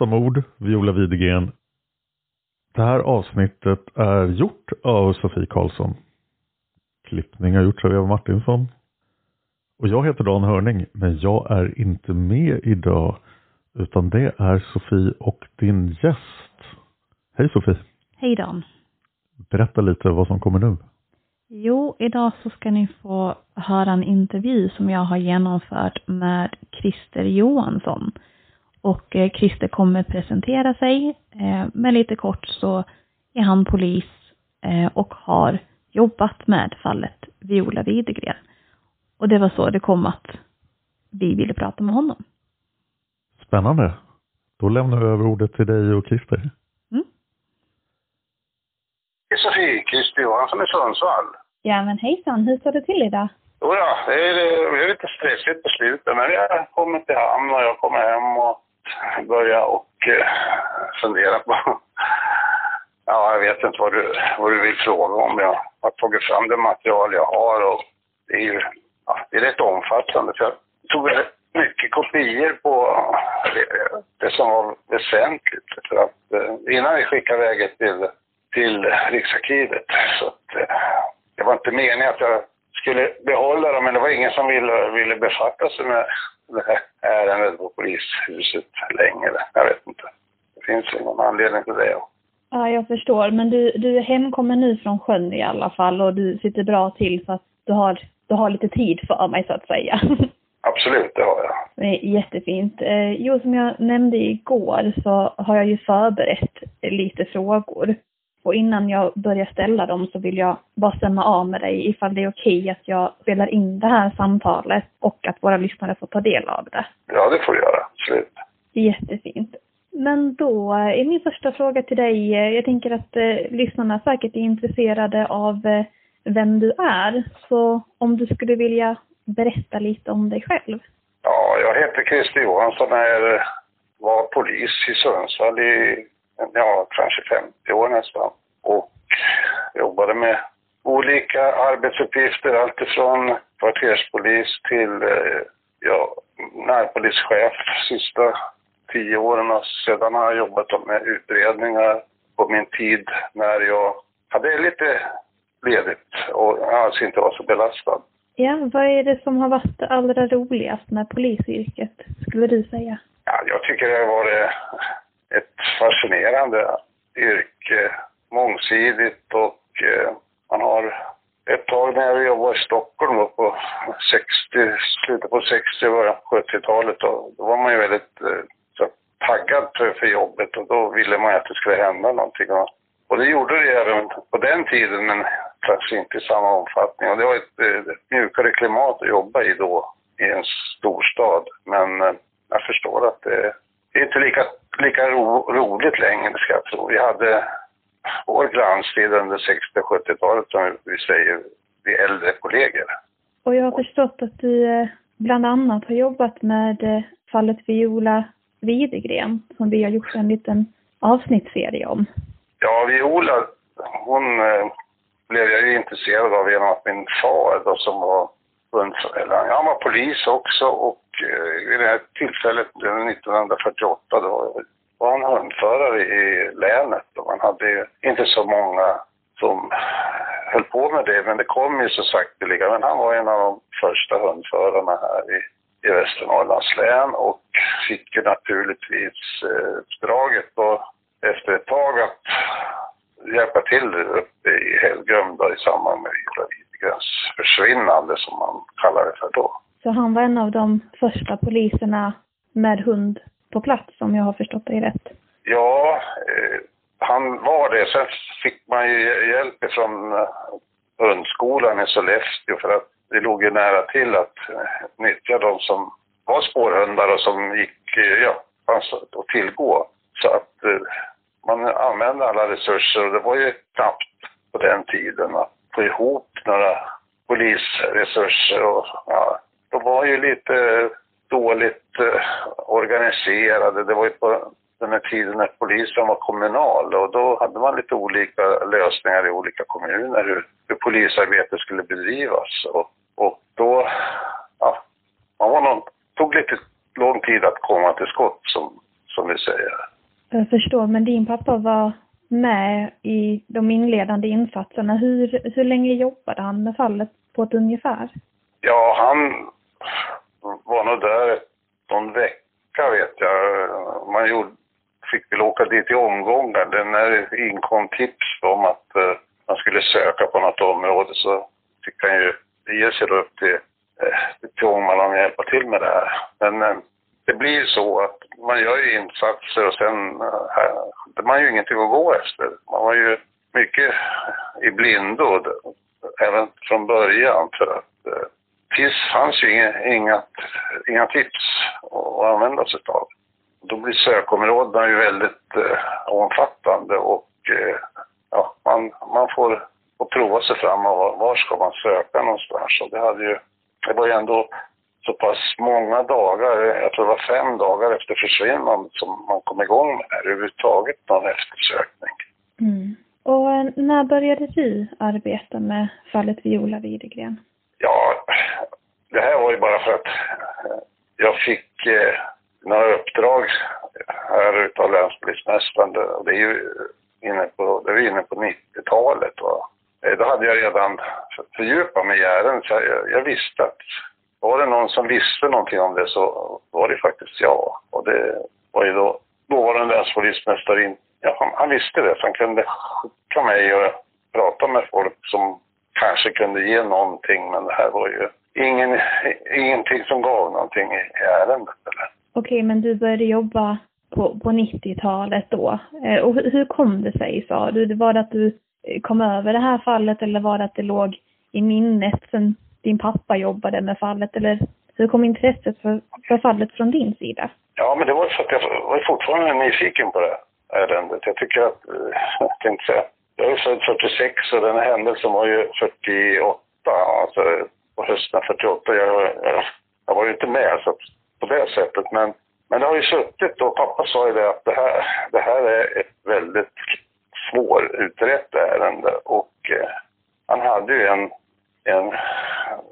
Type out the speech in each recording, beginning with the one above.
Olösta mord, Viola Widegren. Det här avsnittet är gjort av Sofie Karlsson. Klippning har gjorts av Eva Martinsson. Och jag heter Dan Hörning, men jag är inte med idag. Utan det är Sofie och din gäst. Hej Sofie! Hej Dan! Berätta lite vad som kommer nu. Jo, idag så ska ni få höra en intervju som jag har genomfört med Christer Johansson. Och eh, Christer kommer presentera sig. Eh, men lite kort så är han polis eh, och har jobbat med fallet Viola Widegren. Och det var så det kom att vi ville prata med honom. Spännande. Då lämnar vi över ordet till dig och Christer. Mm. Sofie, Christer Johansson i Sundsvall. Ja, men hejsan, hur står det till idag? Jo då, det är, det är lite stressigt på slutet, men har kommit till hamn och jag kommer hem och börja och eh, fundera på... Ja, jag vet inte vad du, vad du vill fråga om. Jag har tagit fram det material jag har och det är ju ja, det är rätt omfattande. För jag tog väldigt mycket kopior på det, det som var väsentligt. För att, eh, innan vi skickade iväg till, till Riksarkivet. Så att, eh, det var inte meningen att jag skulle behålla dem, men det var ingen som ville, ville befatta sig med det här ärendet på polishuset länge. Jag vet inte. Det finns ingen anledning till det. Ja, jag förstår. Men du, du är hemkommen nu från sjön i alla fall och du sitter bra till så att du har, du har lite tid för mig så att säga. Absolut, det har jag. Jättefint. Eh, jo, som jag nämnde igår så har jag ju förberett lite frågor. Och innan jag börjar ställa dem så vill jag bara stämma av med dig ifall det är okej att jag spelar in det här samtalet och att våra lyssnare får ta del av det. Ja, det får du göra. Absolut. Jättefint. Men då är min första fråga till dig, eh, jag tänker att eh, lyssnarna säkert är intresserade av eh, vem du är. Så om du skulle vilja berätta lite om dig själv? Ja, jag heter Christer Johansson och är, var polis i Sundsvall i ja, kanske 50 år nästan. Och jobbade med olika arbetsuppgifter, alltifrån kvarterspolis till eh, ja, närpolischef sista tio åren. Och sedan har jag jobbat med utredningar på min tid när jag hade lite ledigt och alltså inte var så belastad. Ja, vad är det som har varit allra roligast med polisyrket, skulle du säga? Ja, jag tycker det har varit ett fascinerande yrke, mångsidigt och eh, man har ett tag när jag jobbade i Stockholm då på 60, slutet på 60 början på 70-talet då, då var man ju väldigt eh, så taggad för, för jobbet och då ville man att det skulle hända någonting. Och, och det gjorde det även på den tiden men kanske inte i samma omfattning. Och det var ett, eh, ett mjukare klimat att jobba i då i en storstad. Men eh, jag förstår att det, det är inte lika, lika ro, roligt längre ska jag tro. Vi hade vår glanstid under 60 70-talet som vi säger, vi äldre kollegor. Och jag har förstått att du eh, bland annat har jobbat med eh, fallet Viola Widegren som vi har gjort en liten avsnittsserie om. Ja, Viola, hon eh, blev jag ju intresserad av genom att min far då som var eller, han var polis också och eh, vid det här tillfället 1948 då var han hundförare i länet och man hade inte så många som höll på med det, men det kom ju så sakteliga. Men han var en av de första hundförarna här i, i Västernorrlands län och fick ju naturligtvis eh, då efter ett tag att hjälpa till uppe i Helgum då, i samband med Jolavid Widegrens försvinnande som man kallar det för då. Så han var en av de första poliserna med hund på plats om jag har förstått dig rätt? Ja, eh, han var det. Sen fick man ju hjälp från eh, hundskolan i Sollefteå för att det låg ju nära till att eh, nyttja de som var spårhundar och som gick, eh, ja, fanns att tillgå. Så att eh, man använde alla resurser och det var ju knappt på den tiden att få ihop några polisresurser och ja, de var ju lite dåligt eh, organiserade. Det var ju på den här tiden när polisen var kommunal och då hade man lite olika lösningar i olika kommuner hur, hur polisarbetet skulle bedrivas. Och, och då, ja, man var någon, tog lite lång tid att komma till skott som, som vi säger. Jag förstår, men din pappa var med i de inledande insatserna. Hur, hur länge jobbade han med fallet på ett ungefär? Ja, han var nog där någon vecka vet jag. Man gjorde, fick väl åka dit i omgångar. När det inkom tips om att eh, man skulle söka på något område så fick han ju ge sig upp till, eh, till Ångermanland och hjälpa till med det här. Men eh, det blir så att man gör ju insatser och sen äh, hade man ju ingenting att gå efter. Man var ju mycket i blindo även från början för att äh, eh, tips fanns ju inga, inga, inga tips att använda sig av. Då blir sökområdena ju väldigt eh, omfattande och eh, ja, man, man får, och prova sig fram och var ska man söka någonstans. Och det, hade ju, det var ju ändå så pass många dagar, jag tror det var fem dagar efter försvinnandet som man kom igång med det överhuvudtaget, någon eftersökning. Mm. Och eh, när började du arbeta med fallet Viola Widegren? Ja, det här var ju bara för att eh, jag fick eh, några uppdrag här utav länspolismästaren. Det är ju inne på, det är inne på 90-talet. Eh, då hade jag redan fördjupat mig i ärendet så jag, jag visste att var det någon som visste någonting om det så var det faktiskt jag. Och det var ju då dåvarande länspolismästare, ja, han, han visste det så han kunde skicka mig och prata med folk som kanske kunde ge någonting men det här var ju ingen, ingenting som gav någonting i, ärendet. Eller? Okej, men du började jobba på, på 90-talet då. Eh, och hur, hur kom det sig, sa du? Var det att du kom över det här fallet eller var det att det låg i minnet sen din pappa jobbade med fallet? Eller hur kom intresset för, för fallet från din sida? Ja, men det var så att jag var fortfarande nyfiken på det ärendet. Jag tycker att, eh, jag tänkte säga, jag är född 46 och den här händelsen var ju 48, alltså på hösten 48. Jag, jag, jag var ju inte med så att på det sättet, men, men det har ju suttit och pappa sa ju det att det här, det här är ett väldigt svårutrett ärende och eh, han hade ju en, en,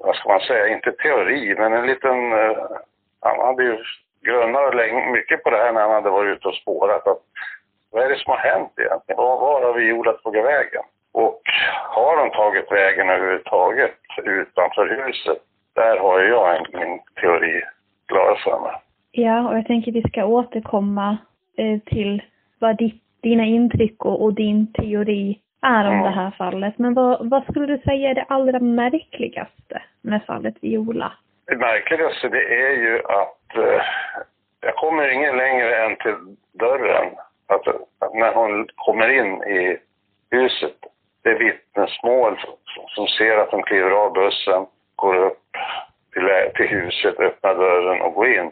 vad ska man säga, inte teori, men en liten, eh, han hade ju grunnat länge, mycket på det här när han hade varit ute och spårat. Att, vad är det som har hänt egentligen? Var, var har Viola tagit vägen? Och har de tagit vägen överhuvudtaget utanför huset? Där har jag en, min teori klar för mig. Ja, och jag tänker vi ska återkomma eh, till vad ditt dina intryck och, och din teori är om det här fallet. Men vad, vad skulle du säga är det allra märkligaste med fallet Viola? Det märkligaste det är ju att eh, jag kommer ingen längre än till dörren. Att, att när hon kommer in i huset, det är vittnesmål som, som ser att hon kliver av bussen, går upp till, till huset, öppnar dörren och går in.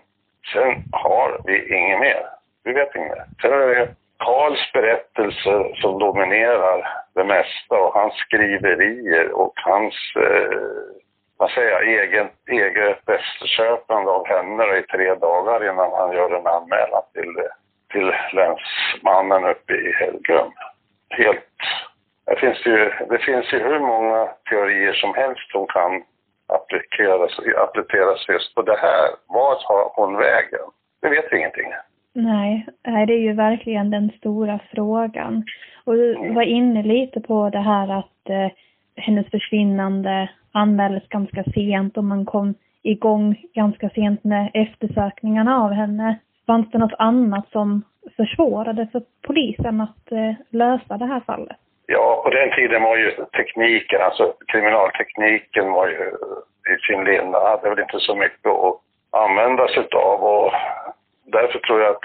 Sen har vi inget mer. Vi vet inget mer. Sen är det Karls berättelse som dominerar det mesta och hans skriverier och hans eh, vad säger jag, egen, eget efterköpande av henne då i tre dagar innan han gör en anmälan till, till länsmannen uppe i Helgum. Helt... Det finns, ju, det finns ju hur många teorier som helst som kan appliceras, appliceras just på det här. Vart har hon vägen? Det vet vi ingenting. Nej, det är ju verkligen den stora frågan. Och du var inne lite på det här att eh, hennes försvinnande anmäldes ganska sent och man kom igång ganska sent med eftersökningarna av henne. Fanns det något annat som försvårade för polisen att eh, lösa det här fallet? Ja, på den tiden var ju tekniken, alltså kriminaltekniken var ju i sin linda, hade väl inte så mycket att använda sig av och därför tror jag att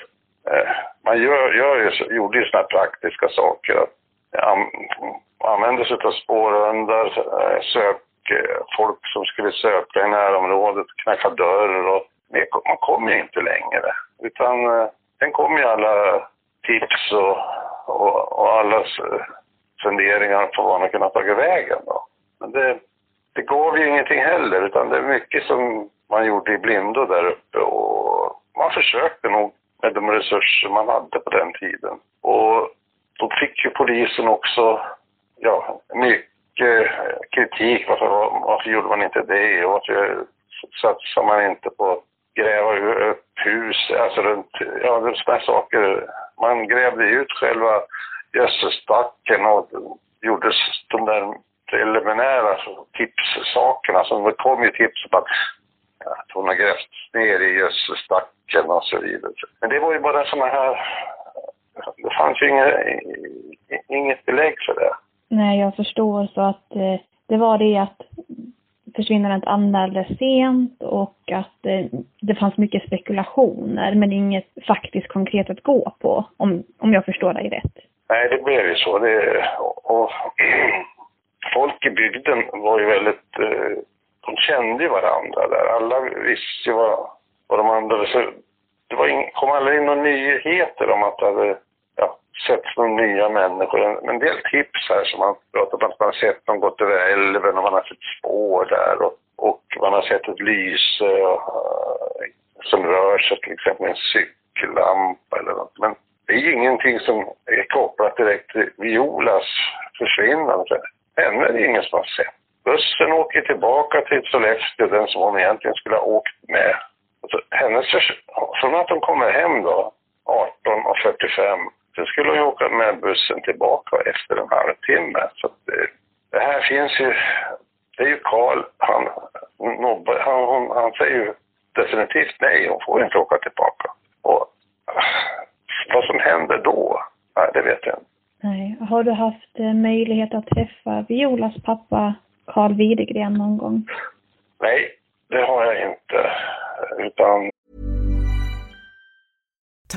eh, man gör, gör ju, gjorde ju sådana praktiska saker. Att, an, använde sig av spårhundar, eh, sök, eh, folk som skulle söka i närområdet, knacka dörr och man kom ju inte längre. Utan eh, sen kom ju alla tips och, och, och allas eh, funderingar på vad man kunde tagit vägen då. Men det, det gav ju ingenting heller, utan det är mycket som man gjorde i blindo där uppe och man försökte nog med de resurser man hade på den tiden. Och då fick ju polisen också, ja, mycket kritik. Varför, varför gjorde man inte det? Och varför satsar man inte på att gräva upp hus, alltså runt, ja, sådana saker. Man grävde ut själva gödselstacken och gjorde de där preliminära tipssakerna. Så det kom ju tips om att, att hon har grävt ner i gödselstacken och så vidare. Men det var ju bara sådana här, det fanns ju inget, inget belägg för det. Nej, jag förstår så att eh, det var det att försvinnandet anmäldes sent och att eh, det fanns mycket spekulationer men inget faktiskt konkret att gå på, om, om jag förstår dig rätt. Nej, det blev ju så. Det, och, och folk i bygden var ju väldigt... eh, De kände ju varandra där. Alla visste ju vad, vad de andra... Så det var ing, kom aldrig in några nyheter om att det hade ja, setts några nya människor. Men en del tips här som man pratar om att man har sett någon gått över älven och man har sett spår där och, och man har sett ett lyse och, eh, som rör sig, till exempel en cykellampa eller något. Men det är ju ingenting som är kopplat direkt till Violas försvinnande. Henne är det ingen som har sett. Bussen åker tillbaka till Sollefteå, den som hon egentligen skulle ha åkt med. Alltså, hennes från att hon kommer hem då, 18.45, sen skulle hon ju åka med bussen tillbaka efter en halvtimme. Så att det, det här finns ju, det är ju Karl, han, nobbar, han, hon, han säger ju definitivt nej, hon får inte åka tillbaka. Och vad som händer då, nej, det vet jag inte. Nej. Har du haft eh, möjlighet att träffa Violas pappa Carl Widegren någon gång? Nej, det har jag inte. Utan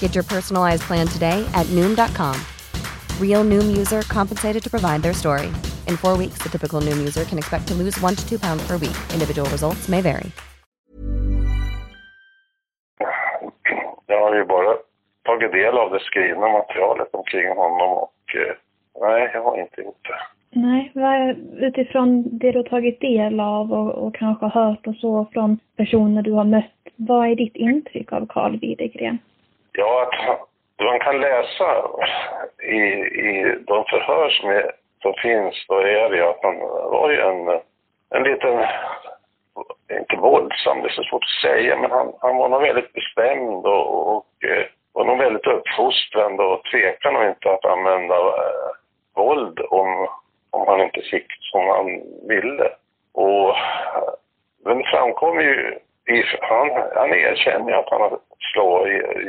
Get your personalized plan today at Noom.com. Real Noom user compensated to provide their story. In four weeks, the typical Noom user can expect to lose one to two pounds per week. Individual results may vary. Jag har ju bara tagit del av det skrivna materialet omkring honom och eh, nej, jag har inte gjort det. Nej, utifrån det du har tagit del av och, och kanske hört och så från personer du har mött, vad är ditt intryck av Carl Widegren? Ja, att man kan läsa i, i de förhör som, är, som finns, då är det ju att han var ju en, en liten, inte våldsam, det är så svårt att säga, men han, han var nog väldigt bestämd och, och eh, var nog väldigt uppfostrande och tvekade nog inte att använda eh, våld om, om han inte fick som han ville. Och eh, den framkommer ju, i, han, han erkänner ju att han har slå,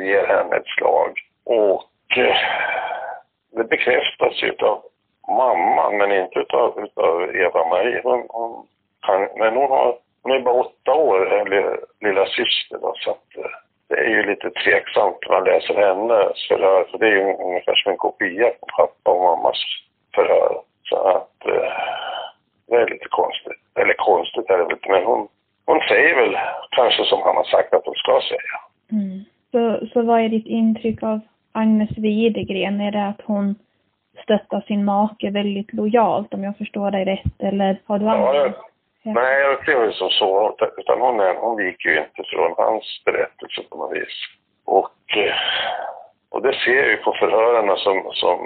ger henne ett slag. Och eh, det bekräftas ju av mamman, men inte utav, utav Eva-Marie. Hon, hon kan, men hon, har, hon är bara åtta år, eller lilla syster då, så att eh, det är ju lite tveksamt när man läser hennes förhör, för det är ju ungefär som en kopia på pappa och mammas förhör. Så att eh, det är lite konstigt. Eller konstigt är det väl inte, men hon, hon säger väl kanske som han har sagt att hon ska säga. Mm. Så, så vad är ditt intryck av Agnes Widegren? Är det att hon stöttar sin make väldigt lojalt om jag förstår dig rätt? Eller har du Ja, andra? jag, nej, jag upplever det som så. Utan hon, är, hon viker ju inte från hans berättelse på något vis. Och, eh, och det ser jag ju på förhörarna som, som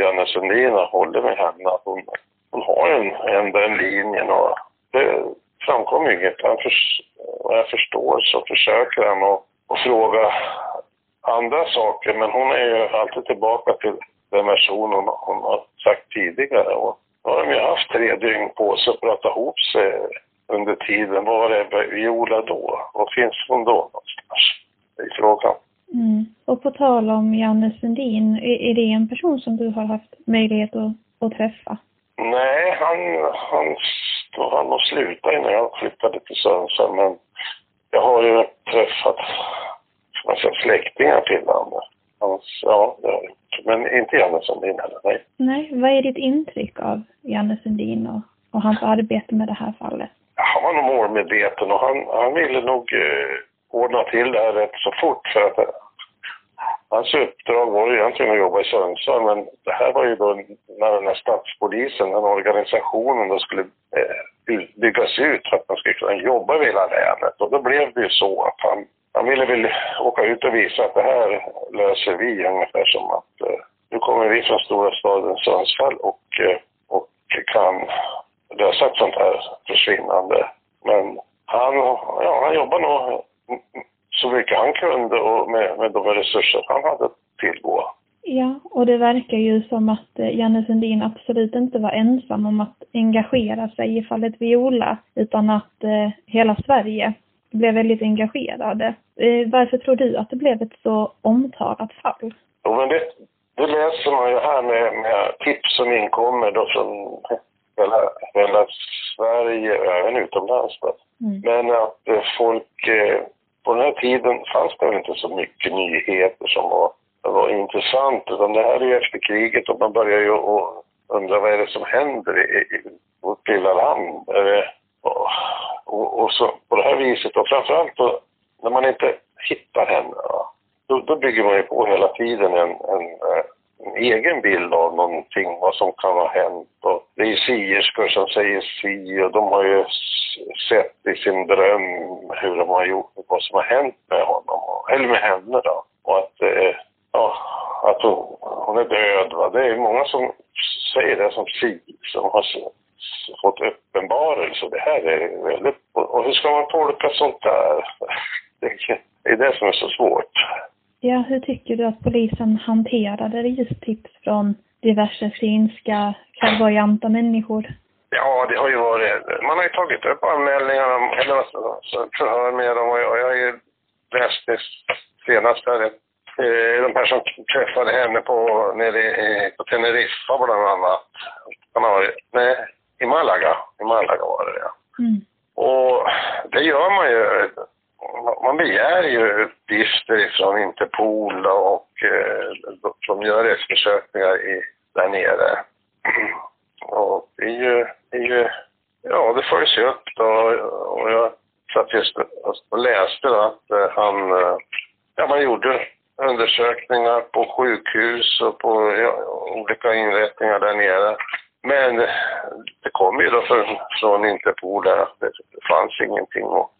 Janne Sundin hållit med henne. Att hon, hon har en, ändå en linjen och det framkommer ju inget. Han förs, vad jag förstår så försöker han att, att fråga andra saker. Men hon är ju alltid tillbaka till den version hon, hon har sagt tidigare. Och nu har de ju haft tre dygn på sig att prata ihop sig under tiden. Var är Viola då? Var finns hon då någonstans? Det är frågan. Mm. Och på tal om Janne Sundin, är, är det en person som du har haft möjlighet att, att träffa? Nej, han, han, han nog slutat innan jag flyttade till Sundsvall. Men jag har ju träffat säga, släktingar till honom. Hans, ja, gjort. Men inte Janne Sundin heller, nej. Nej, vad är ditt intryck av Janne Sundin och, och hans arbete med det här fallet? Han var nog målmedveten och han, han ville nog eh, ordna till det här rätt så fort för att eh, hans uppdrag var ju egentligen att jobba i Sundsvall men det här var ju då när den här stadspolisen, den organisationen då skulle eh, byggas ut för att man skulle kunna jobba i hela länet och då blev det ju så att han, han ville väl åka ut och visa att det här löser vi ungefär som att eh, nu kommer vi från stora staden Sundsvall och, eh, och kan lösa ett sånt här försvinnande. Men han, ja, han jobbar nog så mycket han kunde och med, med de resurser han hade tillgå. Ja, och det verkar ju som att eh, Janne Sundin absolut inte var ensam om att engagera sig i fallet Viola, utan att eh, hela Sverige blev väldigt engagerade. Eh, varför tror du att det blev ett så omtalat fall? Jo, men det, det läser man ju här med, med tips som inkommer då från hela, hela Sverige även utomlands. Mm. Men att folk, eh, på den här tiden fanns det väl inte så mycket nyheter som var, var intressant. Utan det här är ju efter kriget och man börjar ju undra vad är det som händer i, i vårt lilla land. Är det, och, och, och så på det här viset och framförallt då, när man inte hittar henne. Då, då, då bygger man ju på hela tiden en, en, eh, en egen bild av någonting, vad som kan ha hänt. Och det är ju sierskor som säger si och de har ju sett i sin dröm hur de har gjort, vad som har hänt med honom, eller med henne då. Och att, eh, ja, att hon, hon är död. Va? Det är många som säger det som som har fått uppenbarelse. Det här är väldigt... Och hur ska man tolka sånt där? Det är det som är så svårt. Ja, hur tycker du att polisen hanterade det just tips från diverse finska klärvoajanta människor? Ja, det har ju varit... Man har ju tagit upp anmälningar om, eller förhör med dem och jag, jag har ju läst det senast där. De här som träffade henne på, nere på Teneriffa bland annat. Nej, i Malaga. I Malaga var det ja. Mm. Och det gör man ju. Man begär ju uppgifter ifrån Interpol och eh, de gör eftersökningar i, där nere. Och det är ju, det är ju, ja det följs ju upp då och jag satt just och läste då att eh, han, eh, ja man gjorde undersökningar på sjukhus och på ja, olika inrättningar där nere. Men det kom ju då från, från Interpol där att det, det fanns ingenting och,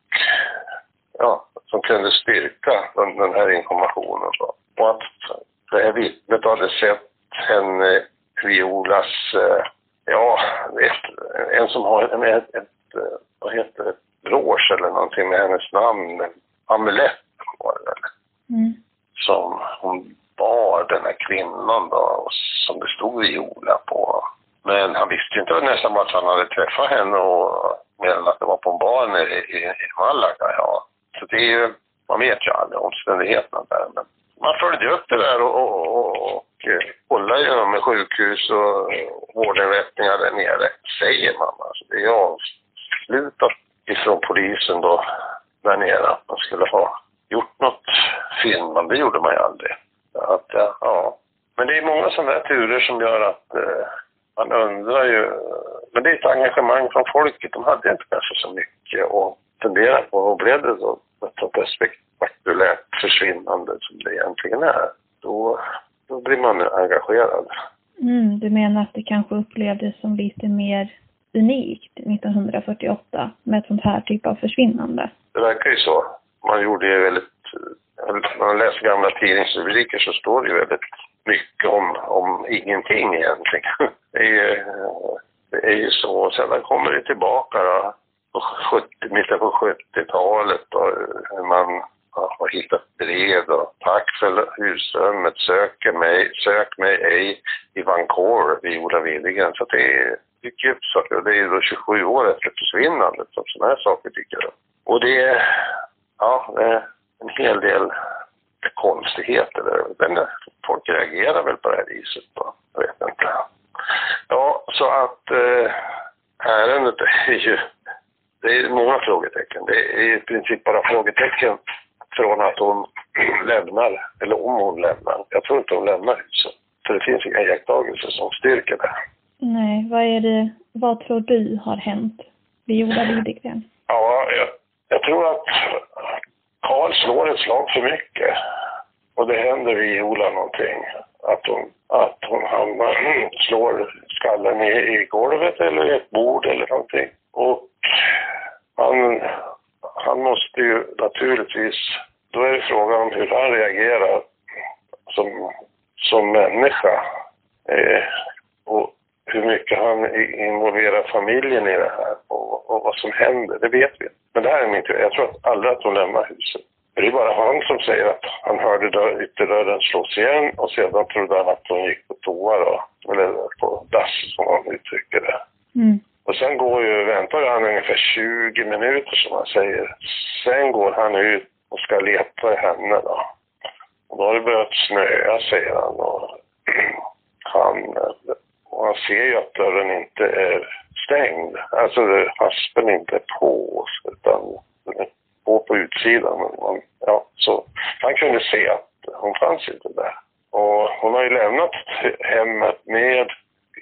ja, som kunde styrka den, den här informationen. Då. Och att det här vittnet hade sett henne, Violas, eh, ja, ett, en som har en, ett, ett, vad heter det, brosch eller någonting med hennes namn, amulett var det väl Mm som hon bar den här kvinnan då, som det stod Viola på. Men han visste ju inte nästan vart han hade träffat henne och mer än att det var på en bar nere i, i Malaga, ja. Så det är ju, man vet ju aldrig omständigheterna där. Men man följde upp det där och, och, och, och eh, kollade ju med sjukhus och vårdinrättningar där nere, säger man. Alltså det är avslutat ifrån polisen då där nere att man skulle ha gjort något men det gjorde man ju aldrig. Så Att, ja, ja. Men det är många sådana där turer som gör att eh, man undrar ju. Men det är ett engagemang från folket. De hade inte kanske så mycket att fundera på. Och blev det då ett sånt spektakulärt försvinnande som det egentligen är, då, då blir man engagerad. Mm, du menar att det kanske upplevdes som lite mer unikt 1948 med ett sånt här typ av försvinnande? Det verkar ju så. Man gjorde ju väldigt... När man läser gamla tidningsrubriker så står det ju väldigt mycket om, om ingenting egentligen. Det är ju, det är ju så. Sedan kommer det tillbaka då, på 70, mitten på 70-talet och hur man ja, har hittat brev och tack för husrummet, söker mig, sök mig ej i Vancouver, Viola Willigen. Så det är dyker upp saker och det är då 27 år efter försvinnandet som sådana här saker dyker upp. Och det ja, en hel del konstigheter där. Men folk reagerar väl på det här viset då. Jag vet inte. Ja, så att eh, ärendet är ju, det är många frågetecken. Det är i princip bara frågetecken från att hon lämnar, eller om hon lämnar. Jag tror inte hon lämnar huset. För det finns inga iakttagelser som styrker det. Nej, vad är det, vad tror du har hänt Viola Widegren? Ja, jag, jag tror att Karl slår ett slag för mycket. Och det händer Viola någonting. Att hon, att hon hamnar, slår skallen i, i golvet eller i ett bord eller någonting. Och han, han måste ju naturligtvis, då är det frågan om hur han reagerar som, som människa. Eh, och hur mycket han involverar familjen i det här och, och vad som händer, det vet vi. Men det här är min teori. Jag tror att aldrig att hon lämnar huset. Det är bara han som säger att han hörde dörr, ytterdörren slås igen och sedan trodde han att hon gick på toa då. Eller på dass som han uttrycker det. Mm. Och sen går ju, väntar han ungefär 20 minuter som han säger. Sen går han ut och ska leta i henne då. Och då har det börjat snöa säger han. Och han, och han ser ju att dörren inte är stängd. Alltså haspen inte är på utan den är på på utsidan. Man, ja, så han kunde se att hon fanns inte där. Och hon har ju lämnat hemmet med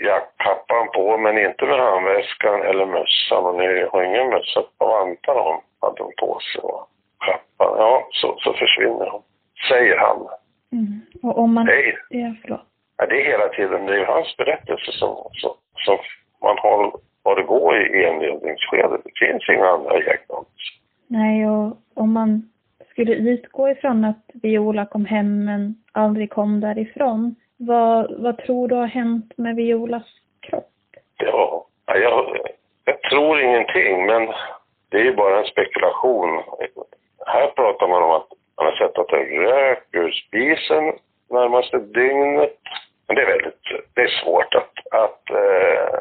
jackkappan på men inte med handväskan eller mössan. Hon har ingen mössa på vantarna hon hade hon på sig och kappan. Ja, så, så försvinner hon. Säger han. Mm. Och om man... Nej. Ja, förlåt. Ja, det är hela tiden, det är ju hans berättelse som, som, som man har vad gå i inledningsskedet. Det finns inga andra iakttagelser. Nej, och om man skulle utgå ifrån att Viola kom hem men aldrig kom därifrån, vad, vad tror du har hänt med Violas kropp? Ja, ja, jag, jag tror ingenting, men det är ju bara en spekulation. Här pratar man om att man har sett att det rök ur spisen närmaste dygnet. Men det är väldigt, det det är svårt att, eh,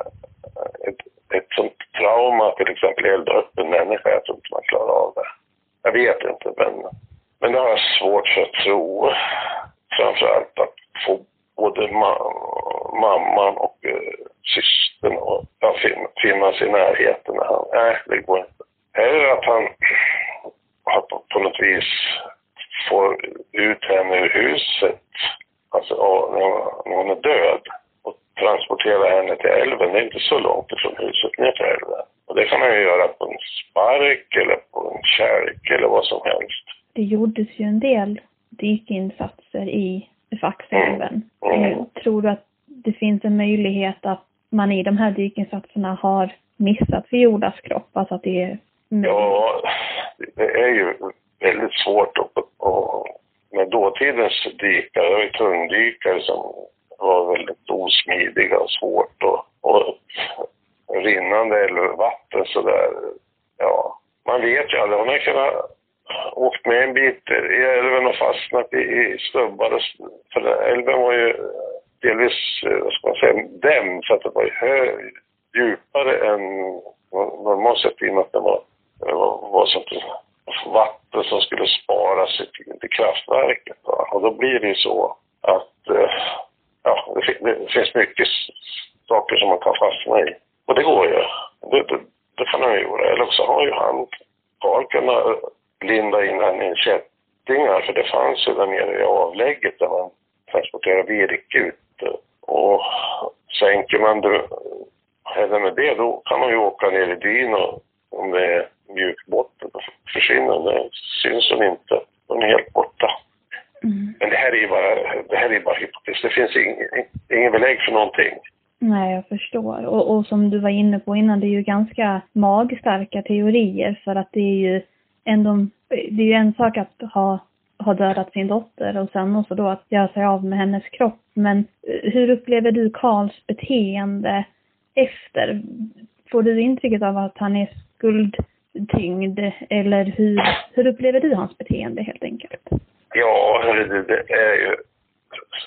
ett, ett sånt trauma, till exempel elda upp en människa, jag tror inte man klarar av det. Jag vet inte, men, men det har jag svårt för att tro. Framförallt att få både ma mamman och eh, systern och ja, fin finnas i närheten. Han, nej, det går inte. Eller att han på, på något vis får ut henne ur huset, alltså när hon är död och transportera henne till älven. Det är inte så långt ifrån huset ner till älven. Och det kan man ju göra på en spark eller på en kärk eller vad som helst. Det gjordes ju en del dykinsatser i Faxälven. Mm. Mm. Tror du att det finns en möjlighet att man i de här dykinsatserna har missat Violas kropp? Alltså att det är... Mm. Ja, det är ju väldigt svårt att, att med dåtidens dykare, det var ju tungdykare som var väldigt osmidiga och svårt och, och rinnande eller vatten sådär. Ja, man vet ju aldrig. Hon har kunnat åkt med en bit i älven och fastnat i, i stubbar. För älven var ju delvis, eh, vad ska man säga, dämd så att det var ju hö, djupare än normalt sett i och med att det var, det var, var sånt vatten som skulle sparas till, till kraftverket. Va? Och då blir det ju så att eh, ja, det, det, finns mycket saker som man kan fastna i. Och det går ju. Det, det, det kan han ju göra. Eller så har ju han, Karl kunnat linda in henne i kättingar, för det fanns ju där nere i avlägget där man transporterar virke ut. Och sänker man henne med det, då kan man ju åka ner i dyn och om det är mjuk botten, då försvinner det. syns hon inte. Hon är helt borta. Mm. Men det här är ju bara, det här är bara hypotes. Det finns ingen, ingen belägg för någonting. Nej, jag förstår. Och, och som du var inne på innan, det är ju ganska magstarka teorier för att det är ju ändå, det är ju en sak att ha, har dödat sin dotter och sen också då att göra sig av med hennes kropp. Men eh, hur upplever du Karls beteende efter? Får du intrycket av att han är skuldtyngd eller hur, hur upplever du hans beteende helt enkelt? Ja, det, är ju,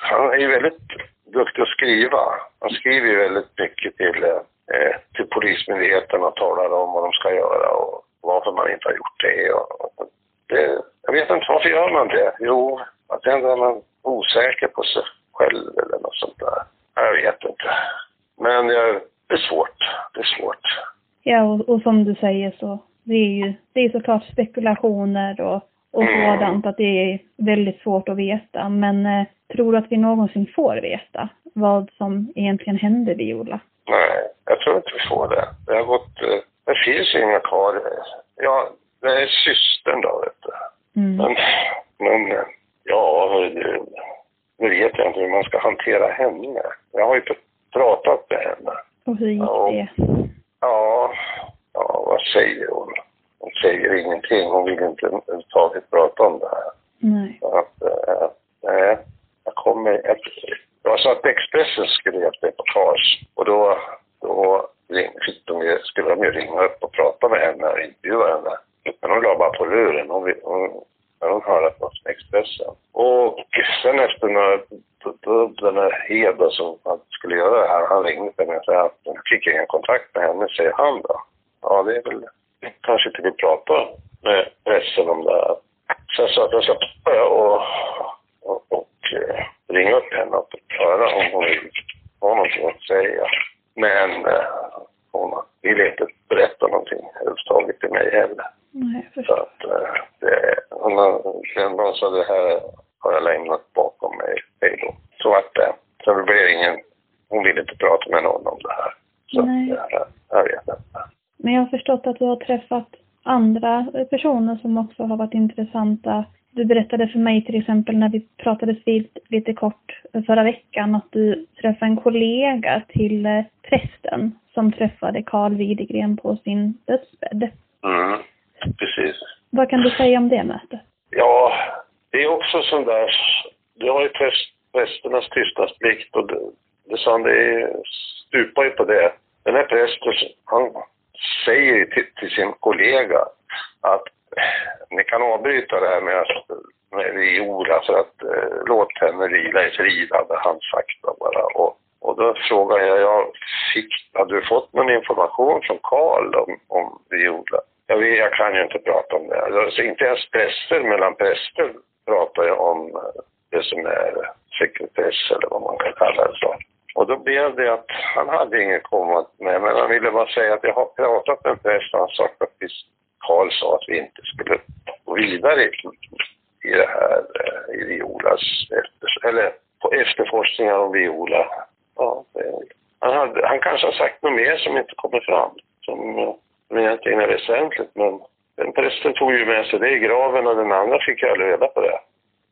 han är ju väldigt duktig att skriva. Han skriver ju väldigt mycket till, eh, eh, till Polismyndigheten och talar om vad de ska göra och varför man inte har gjort det. Och det jag vet inte, varför gör man det? Jo, att är man osäker på sig själv eller något sånt där. Jag vet inte. Men jag, det är svårt. Det är svårt. Ja, och, och som du säger så, det är ju det är såklart spekulationer och, och mm. sådant, att det är väldigt svårt att veta. Men eh, tror du att vi någonsin får veta vad som egentligen hände Viola? Nej, jag tror inte vi får det. Det har gått eh, det finns ju inga kvar. Ja, det är systern då, vet du. Mm. Men, men, ja, nu vet jag inte hur man ska hantera henne. Jag har ju pratat med henne. Och hur gick ja, det? Ja, ja, vad säger hon? Hon säger ingenting. Hon vill inte överhuvudtaget prata om det här. Nej. Så att, äh, nej, jag kommer... Jag, jag sa att Expressen skrev ett reportage och då, då fick de ju, skulle de ju ringa upp och prata med henne och intervjua henne. Men hon la bara på luren. Hon, hon, när hon hörde att det var Expressen. Och sen efter några, då, då, den här Hed som skulle göra det här, han ringde till mig och sa att han fick ingen kontakt med henne, säger han då. Ja, det är väl, kanske inte vill prata med pressen om det här. Så jag sa att jag ska pröva och, och, och, och ringa upp henne och höra om hon vill ha någonting att säga. Men eh, hon ville inte berätta någonting överhuvudtaget till mig heller. Nej, jag Så att, eh, det, hon har, sa det här har jag lämnat bakom mig. Då. Så vart det. Så det blev ingen, hon ville inte prata med någon om det här. Så Nej. Jag, jag vet inte. Men jag har förstått att du har träffat andra personer som också har varit intressanta du berättade för mig till exempel när vi pratades vid lite kort förra veckan att du träffade en kollega till eh, prästen som träffade Karl Widegren på sin dödsbädd. Mm, precis. Vad kan du säga om det mötet? Ja, det är också sån där, du har ju prästernas tystnadsplikt och det, det sa han, det stupar ju på det. Den här prästen, han säger ju till, till sin kollega att eh, ni kan avbryta det här med, med Viola alltså för att eh, låt henne vila i frid, hade han sagt då bara. Och, Och då frågade jag, jag fick, hade du fått någon information från Karl om, om Viola? Jag, vet, jag kan ju inte prata om det. Alltså, inte ens präster mellan präster pratar jag om eh, det som är sekretess eller vad man kan kalla det så. Och då blev det att han hade inget kommat med, men han ville bara säga att jag har pratat med en präst och han sa att Karl sa att vi inte skulle gå vidare i det här, eh, i Violas, efter, eller på efterforskningar om Viola. Ja, han, hade, han kanske har sagt något mer som inte kommer fram, som, som egentligen är väsentligt, men prästen tog ju med sig det i graven och den andra fick ju aldrig reda på det.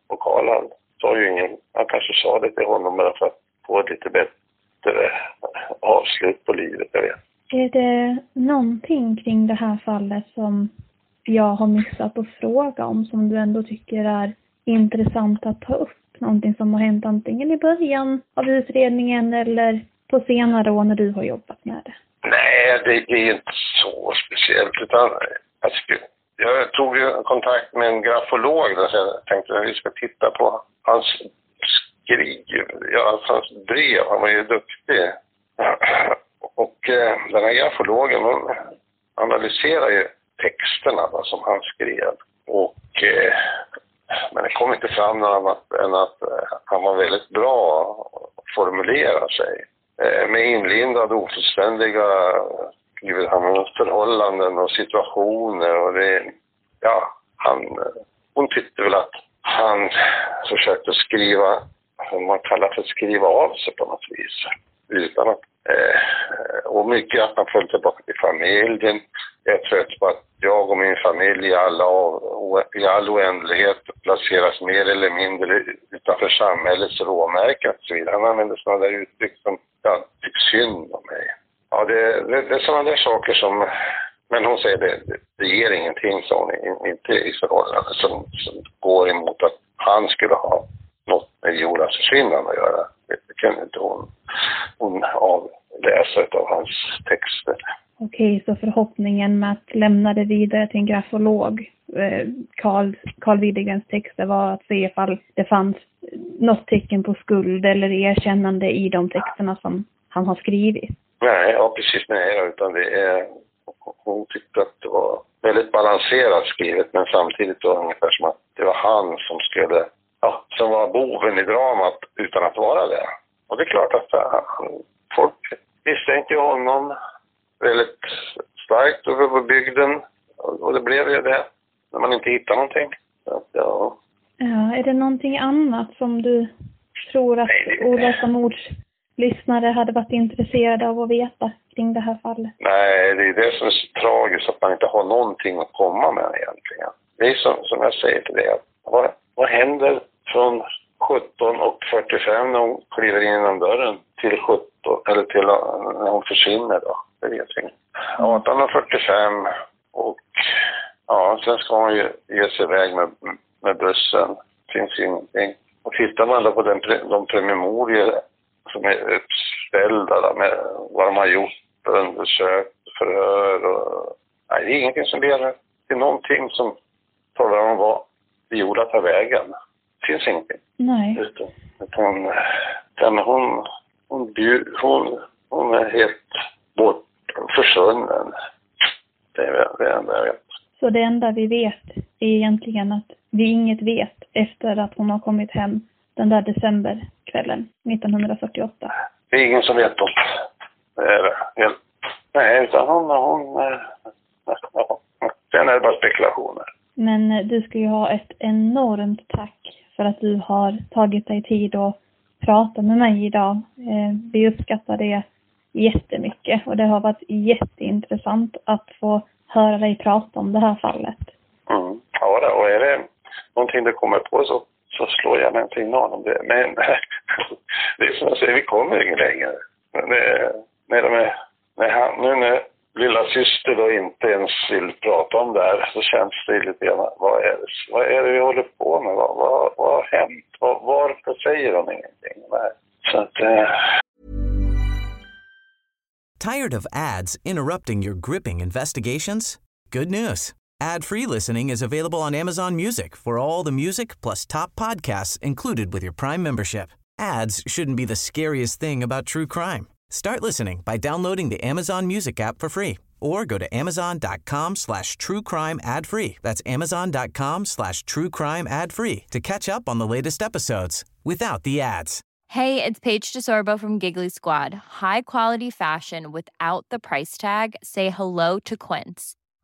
Och Karl han sa ju ingen, han kanske sa det till honom bara för att få ett lite bättre avslut på livet, jag vet. Är det någonting kring det här fallet som jag har missat att fråga om som du ändå tycker är intressant att ta upp? Någonting som har hänt antingen i början av utredningen eller på senare år när du har jobbat med det? Nej, det, är inte så speciellt utan alltså, jag tog ju kontakt med en grafolog där så jag tänkte att vi ska titta på hans skriv, ja, alltså hans brev. Han var ju duktig. Och eh, den här grafologen hon analyserar ju texterna då, som han skrev. Och, eh, men det kom inte fram något annat än att eh, han var väldigt bra att formulera sig. Eh, med inlindade ofullständiga förhållanden och situationer och det, ja, han, hon tyckte väl att han försökte skriva, vad man kallar för att skriva av sig på något vis. Utan att, eh, och mycket att man föll tillbaka till familjen. Jag är trött på att jag och min familj i, alla, i all oändlighet placeras mer eller mindre utanför samhällets råmärken och så vidare. Han använde sådana där uttryck som, ja, typ synd om mig. Ja, det, det, det är sådana där saker som men hon säger det, det ger ingenting, sa hon, inte i förhållande som, som går emot att han skulle ha något med Jonas försvinnande att göra. Det kunde inte hon, hon avläsa av hans texter. Okej, så förhoppningen med att lämna det vidare till en grafolog, eh, Carl, Carl Widegrens texter, var att se ifall det fanns något tecken på skuld eller erkännande i de texterna som han har skrivit? Nej, ja precis, nej, utan det är hon tyckte att det var väldigt balanserat skrivet men samtidigt då ungefär som att det var han som skulle, ja, som var boven i dramat utan att vara det. Och det är klart att han, äh, folk misstänkte honom väldigt starkt över bygden och det blev ju det när man inte hittade någonting. Så, ja. ja, är det någonting annat som du tror att Olösa mords lyssnare hade varit intresserade av att veta kring det här fallet? Nej, det är det som är så tragiskt, att man inte har någonting att komma med egentligen. Det är som, som jag säger till dig, vad, vad händer från 17 och 45 när hon kliver in genom dörren till 17, eller till eh, när hon försvinner då? Det vet vi inte. 18 och 45 och ja, sen ska hon ju ge sig iväg med, med bussen. Det finns ingenting. Och tittar man då på den, de promemorior som är uppställda med vad de har gjort, undersökt, förhör och... Nej, det är ingenting som leder till någonting som talar om vad Viola tar vägen. Det finns ingenting. Nej. Utan, utan, utan hon, hon, hon, hon är helt bort, försvunnen. Det är det enda jag vet. Så det enda vi vet är egentligen att vi inget vet efter att hon har kommit hem den där decemberkvällen 1948? Det är ingen som vet något. Nej, utan hon, hon, eh, ja, sen är det bara spekulationer. Men eh, du ska ju ha ett enormt tack för att du har tagit dig tid att prata med mig idag. Eh, vi uppskattar det jättemycket och det har varit jätteintressant att få höra dig prata om det här fallet. Mm. Ja, och är det någonting du kommer på så så slår jag mig en signal om det. Men det är som jag säger, vi kommer ingen längre. Det, när de är, när han, nu när lilla syster då inte ens vill prata om det här så känns det lite grann, vad är det, vad är det vi håller på med? Vad, vad, vad har hänt? Var, varför säger de ingenting? Nej, Så att, eh... Tired of ads interrupting your gripping investigations? Good news. Ad-free listening is available on Amazon Music for all the music plus top podcasts included with your Prime membership. Ads shouldn't be the scariest thing about true crime. Start listening by downloading the Amazon Music app for free or go to amazon.com slash true crime ad free. That's amazon.com slash true crime ad free to catch up on the latest episodes without the ads. Hey, it's Paige DeSorbo from Giggly Squad. High quality fashion without the price tag. Say hello to Quince.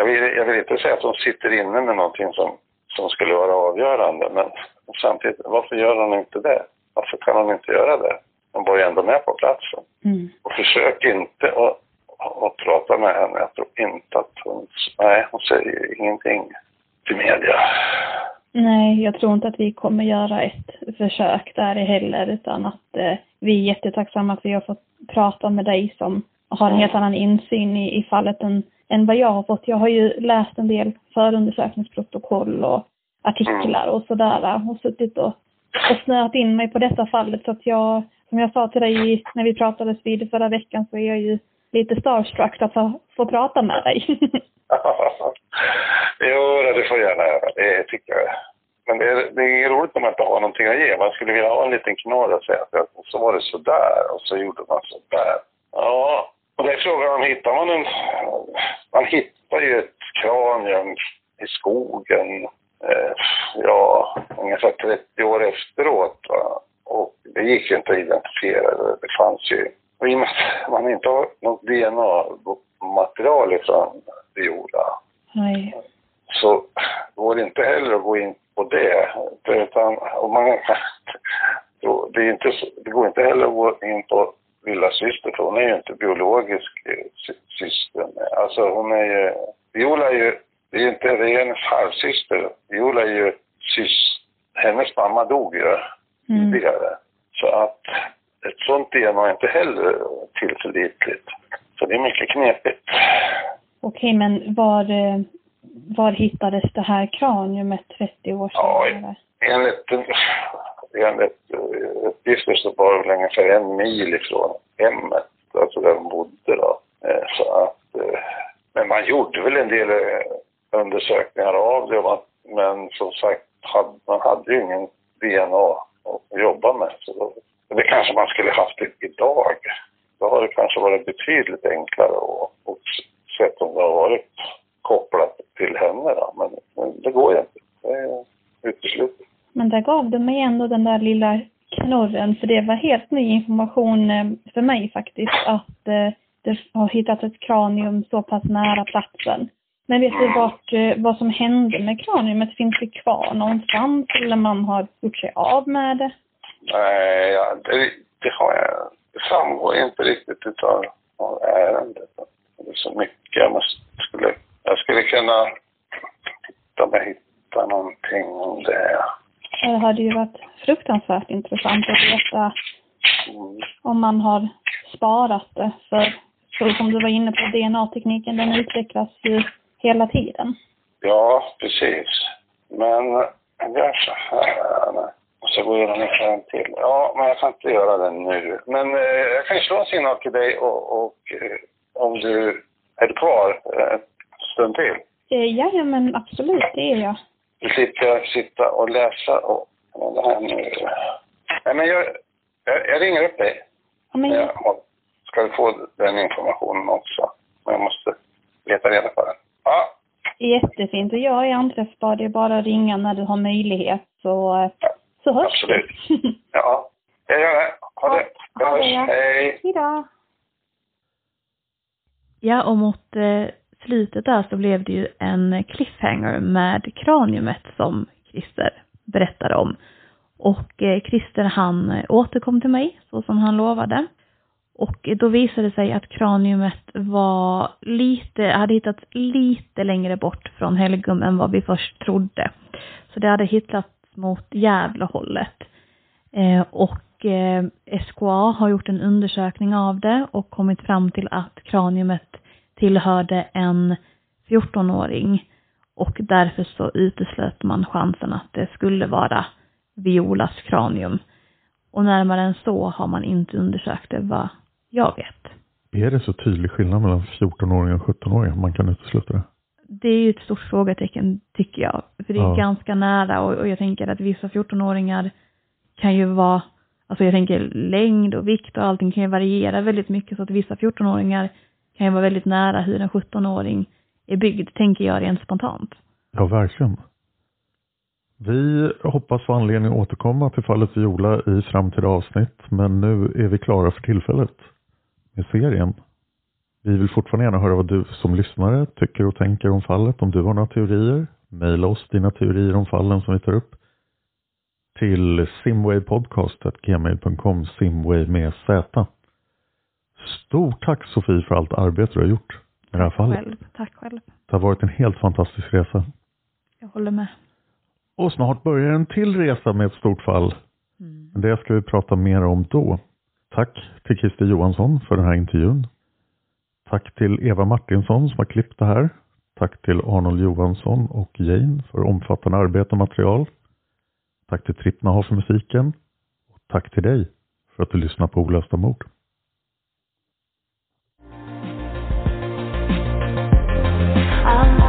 Jag vill, jag vill inte säga att de sitter inne med någonting som, som skulle vara avgörande, men samtidigt, varför gör hon inte det? Varför kan hon inte göra det? Hon var ju ändå med på platsen. Mm. Och försök inte att, att prata med henne. Jag tror inte att hon... Nej, hon säger ingenting till media. Nej, jag tror inte att vi kommer göra ett försök där heller, utan att eh, vi är jättetacksamma att vi har fått prata med dig som har en helt annan insyn i, i fallet än, än vad jag har fått. Jag har ju läst en del förundersökningsprotokoll och artiklar och sådär äh, och suttit och, och snöat in mig på detta fallet så att jag, som jag sa till dig när vi pratades vid förra veckan så är jag ju lite starstruck att få, få prata med dig. jo, det får jag gärna göra. Det tycker jag. Men det är, det är roligt när man inte har någonting att ge. Man skulle vilja ha en liten knorr och säga att så var det sådär och så gjorde man sådär. Ja, och det är frågan om hittar man en... Man hittar ju ett kranium i skogen, eh, ja, ungefär 30 år efteråt. Va? Och det gick ju inte att identifiera det. Fanns ju... Och i och med att man inte har något DNA-material ifrån Viola Nej. så går det inte heller att gå in på det. Utan, och man, då, det, är inte, så- det går inte heller att gå in på lilla syster för hon är ju inte biologisk eh, sy- syster. Alltså hon är ju, Viola är ju, det är ju inte det är hennes halvsyster. Viola är ju sys, hennes mamma dog ju Mm. tidigare. Så att ett inte heller tillförlitligt. Så det är mycket knepigt. Okej, men var, eh, var hittades det här kraniumet 30 år Ja, senare? Enligt, enligt eh, uppgifter så var det väl ungefär en mil ifrån hemmet, alltså där de bodde då. Eh, Så att, men man gjorde väl en del undersökningar av det, men som sagt, man hade ju ingen DNA att jobba med. Så då, det kanske man skulle haft det idag. Då har det kanske varit betydligt enklare och, och sett om det har varit kopplat till henne. Då. Men, men det går ju inte. Det är uteslutet. Men där gav du mig ändå den där lilla knorren, för det var helt ny information eh, för mig faktiskt, att eh, det har hittats ett kranium så pass nära platsen. Men vet du vart, eh, vad som hände med kraniumet? Finns det kvar någonstans eller man har gjort sig av med det? Nej, ja, det, det har jag. Det framgår inte riktigt utav av ärendet. Det är så mycket jag måste, skulle, jag skulle kunna titta om jag hittar någonting om det. Det hade ju varit fruktansvärt intressant att veta Mm. om man har sparat det. För, för som du var inne på, DNA-tekniken den utvecklas ju hela tiden. Ja, precis. Men jag gör så här. Och så går jag ner en till. Ja, men jag kan inte göra det nu. Men eh, jag kan ju slå en signal till dig och, och eh, om du är du kvar eh, en stund till. Eh, Jajamän, absolut, det är jag. Då slipper jag sitta och läsa och, och det här nu. Nej, men jag, jag, jag ringer upp dig. Ja, men, Jag ska få den informationen också. Men jag måste leta reda på den. Ja, Jättefint. Och jag är anträffbar. Det är bara att ringa när du har möjlighet. Så, eh, så hörs Absolut. vi. ja. Jag gör det. Ha det. Vi Ha det, hörs. ja. Hej. Hejdå. Ja, och mot eh, slutet där så blev det ju en cliffhanger med kraniumet som Christer berättade om. Och eh, Christer han eh, återkom till mig så som han lovade. Och då visade det sig att kraniumet var lite, hade hittats lite längre bort från Helgum än vad vi först trodde. Så det hade hittats mot Gävlehållet. Eh, och eh, SKA har gjort en undersökning av det och kommit fram till att kraniumet tillhörde en 14-åring och därför så uteslöt man chansen att det skulle vara Violas kranium. Och närmare än så har man inte undersökt det vad jag vet. Är det så tydlig skillnad mellan 14-åringar och 17-åringar? Man kan utesluta det? Det är ju ett stort frågetecken tycker jag. För det är ja. ganska nära och, och jag tänker att vissa 14-åringar kan ju vara, alltså jag tänker längd och vikt och allting kan ju variera väldigt mycket så att vissa 14-åringar kan ju vara väldigt nära hur en 17-åring är byggd, tänker jag rent spontant. Ja, verkligen. Vi hoppas få anledning att återkomma till fallet Viola i framtida avsnitt, men nu är vi klara för tillfället med serien. Vi vill fortfarande gärna höra vad du som lyssnare tycker och tänker om fallet. Om du har några teorier, mejla oss dina teorier om fallen som vi tar upp till simwaypodcast.gmail.com simway med z. Stort tack Sofie för allt arbete du har gjort med det här fallet. Själv. Tack själv. Det har varit en helt fantastisk resa. Jag håller med. Och snart börjar en till resa med ett stort fall. Mm. Det ska vi prata mer om då. Tack till Christer Johansson för den här intervjun. Tack till Eva Martinsson som har klippt det här. Tack till Arnold Johansson och Jane för omfattande arbete och material. Tack till Trippnaha för musiken. Och tack till dig för att du lyssnar på Olösta mord.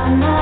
I'm